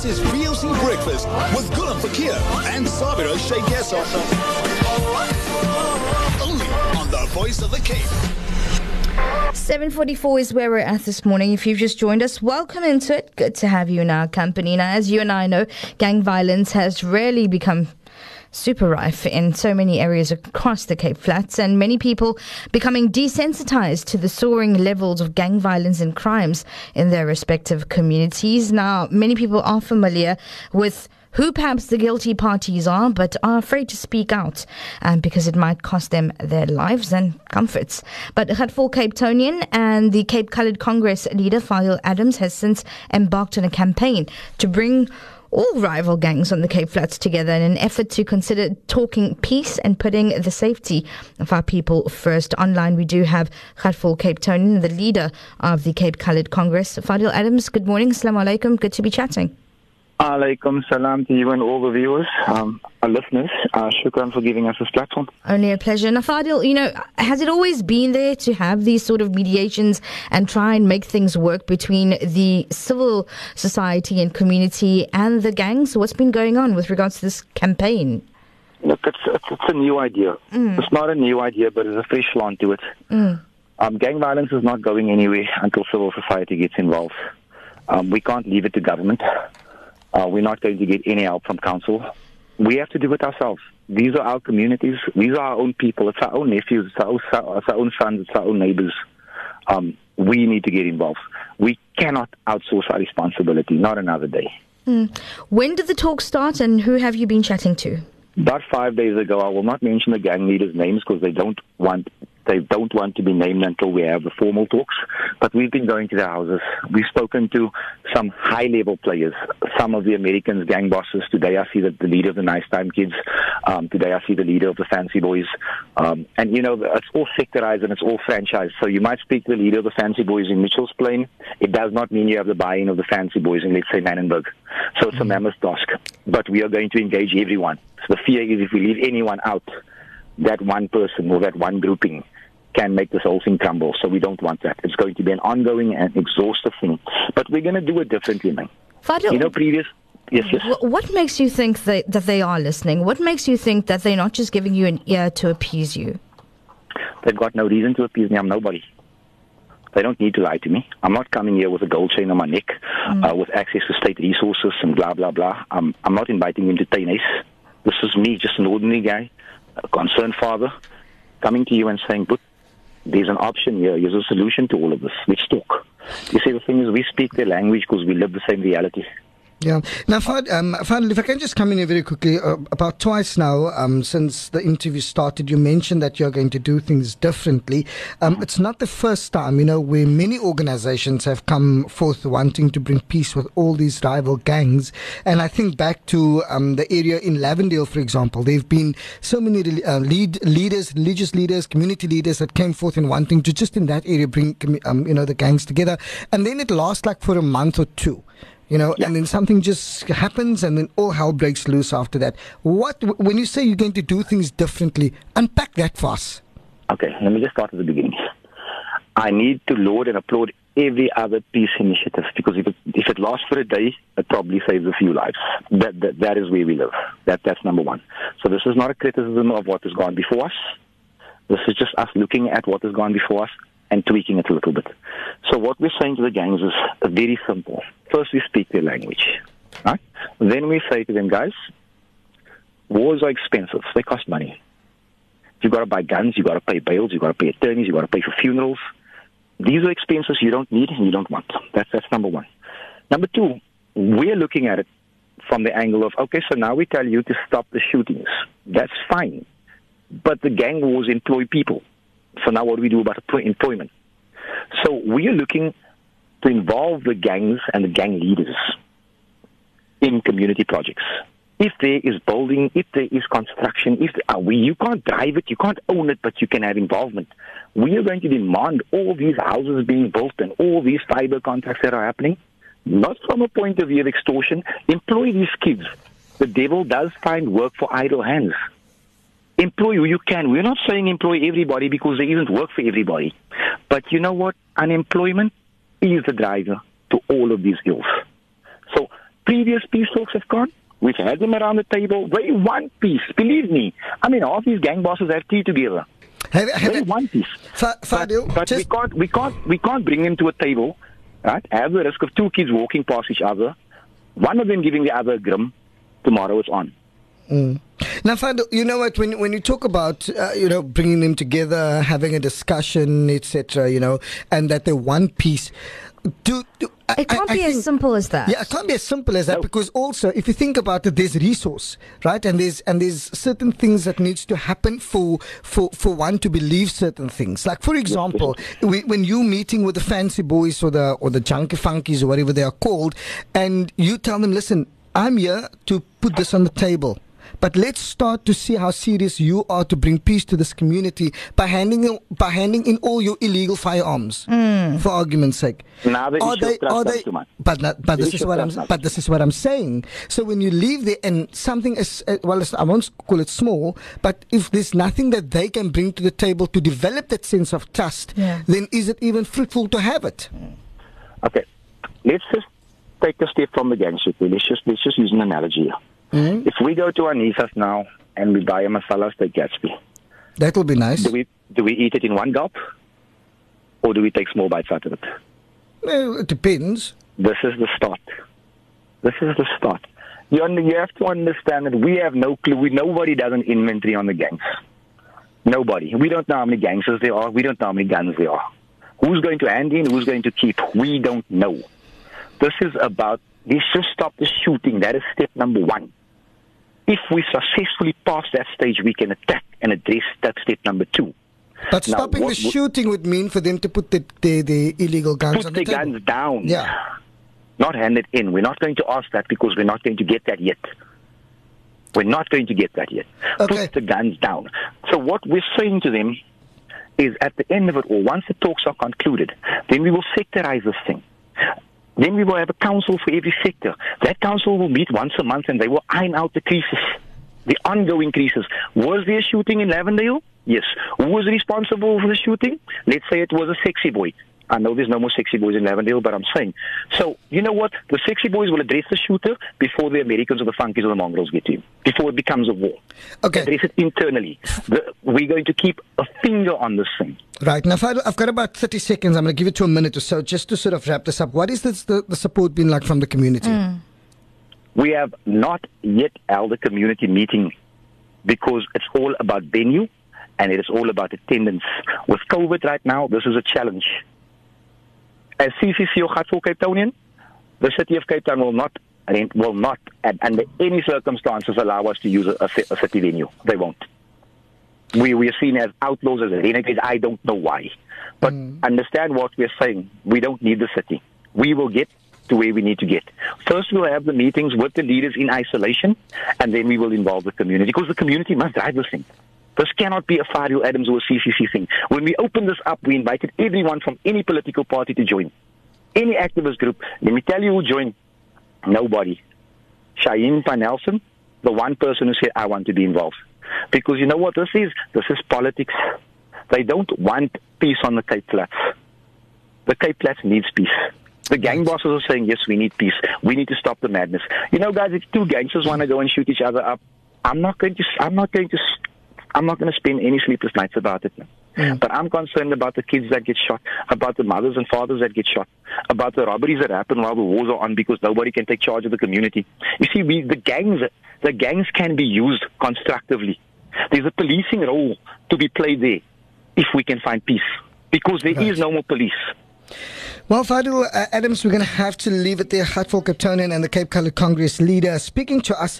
This is VOC Breakfast with Gulam Fakir and Sabira Sheikh. Only on the Voice of the Cape. 7.44 is where we're at this morning. If you've just joined us, welcome into it. Good to have you in our company. Now, as you and I know, gang violence has really become super rife in so many areas across the Cape Flats, and many people becoming desensitized to the soaring levels of gang violence and crimes in their respective communities. Now, many people are familiar with who perhaps the guilty parties are, but are afraid to speak out um, because it might cost them their lives and comforts. But Gatvol Capetonian and the Cape Coloured Congress leader, Fadiel Adams, has since embarked on a campaign to bring all rival gangs on the Cape Flats together in an effort to consider talking peace and putting the safety of our people first. Online, we do have Gatvol Capetonian, the leader of the Cape Coloured Congress. Fadiel Adams, good morning. Assalamu alaikum. Good to be chatting. Alaikum salam to you and all the viewers, um, our listeners. Uh, shukran for giving us this platform. Only a pleasure. Nafadil, you know, has it always been there to have these sort of mediations and try and make things work between the civil society and community and the gangs? What's been going on with regards to this campaign? Look, it's, it's, it's a new idea. Mm. It's not a new idea, but there's a fresh slant to it. Mm. Um, gang violence is not going anywhere until civil society gets involved. Um, we can't leave it to government. Uh, we're not going to get any help from council. We have to do it ourselves. These are our communities. These are our own people. It's our own nephews. It's our, own, it's our own sons. It's our own neighbors. Um, we need to get involved. We cannot outsource our responsibility. Not another day. Mm. When did the talk start, and who have you been chatting to? About five days ago, I will not mention the gang leaders' names because they don't want they don't want to be named until we have the formal talks. But we've been going to their houses. We've spoken to some high level players, some of the Americans, gang bosses. Today I see the, the leader of the Nice Time Kids. Um, today I see the leader of the Fancy Boys. Um, and, you know, it's all sectorized and it's all franchised. So you might speak to the leader of the Fancy Boys in Mitchell's Plain. It does not mean you have the buy in of the Fancy Boys in, let's say, Manenberg. So it's mm-hmm. a mammoth task. But we are going to engage everyone. So the fear is if we leave anyone out, that one person or that one grouping can make this whole thing crumble. So we don't want that. It's going to be an ongoing and exhaustive thing. But we're going to do it differently, man. You know, previous. Yes, yes. What makes you think that, that they are listening? What makes you think that they're not just giving you an ear to appease you? They've got no reason to appease me. I'm nobody. They don't need to lie to me. I'm not coming here with a gold chain on my neck, mm. uh, with access to state resources and blah blah blah. I'm I'm not inviting them to tennis. This is me, just an ordinary guy, a concerned father, coming to you and saying, "But there's an option here. There's a solution to all of this. Let's talk. You see, the thing is, we speak their language because we live the same reality. Yeah. Now, Fad, um, Fad, if I can just come in here very quickly, uh, about twice now um, since the interview started, you mentioned that you're going to do things differently. Um, it's not the first time, you know, where many organizations have come forth wanting to bring peace with all these rival gangs. And I think back to um, the area in Lavendale, for example, there have been so many uh, lead leaders, religious leaders, community leaders that came forth in wanting to just in that area bring, um, you know, the gangs together. And then it lasts like for a month or two you know, yeah. and then something just happens, and then all hell breaks loose after that. What when you say you're going to do things differently, unpack that for us. Okay, let me just start at the beginning. I need to load and upload every other peace initiative because if it, if it lasts for a day, it probably saves a few lives. That, that that is where we live. That that's number one. So this is not a criticism of what has gone before us. This is just us looking at what has gone before us and tweaking it a little bit. So what we're saying to the gangs is very simple. First, we speak their language, right? Then we say to them, guys, wars are expensive. They cost money. You've got to buy guns. You've got to pay bails. You've got to pay attorneys. You've got to pay for funerals. These are expenses you don't need and you don't want. That's, that's number one. Number two, we're looking at it from the angle of, okay, so now we tell you to stop the shootings. That's fine. But the gang wars employ people. So now what do we do about employment? So we are looking to involve the gangs and the gang leaders in community projects. If there is building, if there is construction, if uh, we, you can't drive it, you can't own it, but you can have involvement. We are going to demand all these houses being built and all these fiber contracts that are happening, not from a point of view of extortion. Employ these kids. The devil does find work for idle hands employ who you can. We're not saying employ everybody because there isn't work for everybody. But you know what? Unemployment is the driver to all of these ills. So previous peace talks have gone. We've had them around the table. They want peace. Believe me. I mean, all these gang bosses have tea together. Have, have They it- want peace. Fa- But, Fadiel, but we just, can't we can't we can't bring them to a table, right? Have the risk of two kids walking past each other, one of them giving the other a grim. Tomorrow it's on. Now, Fadiel, you know what? When when you talk about uh, you know bringing them together, having a discussion, etc., you know, and that they want peace. Do, do I- It can't I- I be as simple as that. Yeah, it can't be as simple as that No. because also if you think about it, there's resource, right? And there's and there's certain things that needs to happen for for for one to believe certain things. Like for example, we, when you meeting with the fancy boys or the or the junkie funkies or whatever they are called, and you tell them, listen, I'm here to put this on the table. But let's start to see how serious you are to bring peace to this community by handing in, by handing in all your illegal firearms, for argument's sake. Now the Are they, are they, but not, but The this is what I'm but this is what I'm saying. So when you leave there and something is uh, well, it's- I won't call it small, but if there's nothing that they can bring to the table to develop that sense of trust, Yeah. then is it even fruitful to have it? Okay, let's just take a step from the gang shit. Let's just let's just use an analogy here. Mm-hmm. If we go to Anissa's now and we buy a masala steak Gatsby, That will be nice. do we do we eat it in one gulp, or do we take small bites out of it? It depends. This is the start. This is the start. You, you have to understand that we have no clue. We, nobody does an inventory on the gangs. Nobody. We don't know how many gangsters there are. We don't know how many guns there are. Who's going to hand in? Who's going to keep? We don't know. This is about, let's just stop the shooting. That is step number one. If we successfully pass that stage, we can attack and address that step number two. But Now, stopping what the shooting would mean for them to put the the, the illegal guns Put the the, guns down. Yeah. Not hand it in. We're not going to ask that because we're not going to get that yet. We're not going to get that yet. Okay. Put the guns down. So what we're saying to them is at the end of it all, once the talks are concluded, then we will sectorize this thing. Then we will have a council for every sector. That council will meet once a month and they will iron out the creases, the ongoing creases. Was there a shooting in Lavendale? Yes. Who was responsible for the shooting? Let's say it was a sexy boy. I know there's no more sexy boys in Lavendale, but I'm saying. So, you know what? The sexy boys will address the shooter before the Americans or the funkies or the mongrels get to him, before it becomes a war. Okay. Address it internally. The, we're going to keep a finger on this thing. Right now, Fadiel, I've got about thirty seconds. I'm going to give it to a minute or so, just to sort of wrap this up. What is this, the the support been like from the community? Mm. We have not yet held a community meeting because it's all about venue and it is all about attendance. With COVID right now, this is a challenge. As CCC or Gatvol Capetonian, the city of Cape Town will not and will not, and under any circumstances, allow us to use a, a, city venue. They won't. We we are seen as outlaws, as renegades. I don't know why, but hmm. understand what we're saying. We don't need the city. We will get to where we need to get. First, we'll have the meetings with the leaders in isolation, and then we will involve the community because the community must drive this thing. This cannot be a Fadiel Adams or a CCC thing. When we opened this up, we invited everyone from any political party to join, any activist group. Let me tell you who joined. Nobody. Shaheen Panelson, the one person who said, I want to be involved. Because you know what this is? This is politics. They don't want peace on the Cape Flats. The Cape Flats needs peace. The gang bosses are saying, yes, we need peace. We need to stop the madness. You know, guys, if two gangsters want to go and shoot each other up, I'm not going to, I'm not going to, I'm not going to spend any sleepless nights about it. But I'm concerned about the kids that get shot, about the mothers and fathers that get shot, about the robberies that happen while the wars are on because nobody can take charge of the community. You see, we, the gangs, the gangs can be used constructively. There's a policing role to be played there if we can find peace because there is no more police. Well, Fadiel uh, Adams, we're going to have to leave it there. Gatvol Capetonian and the Cape Coloured Congress leader speaking to us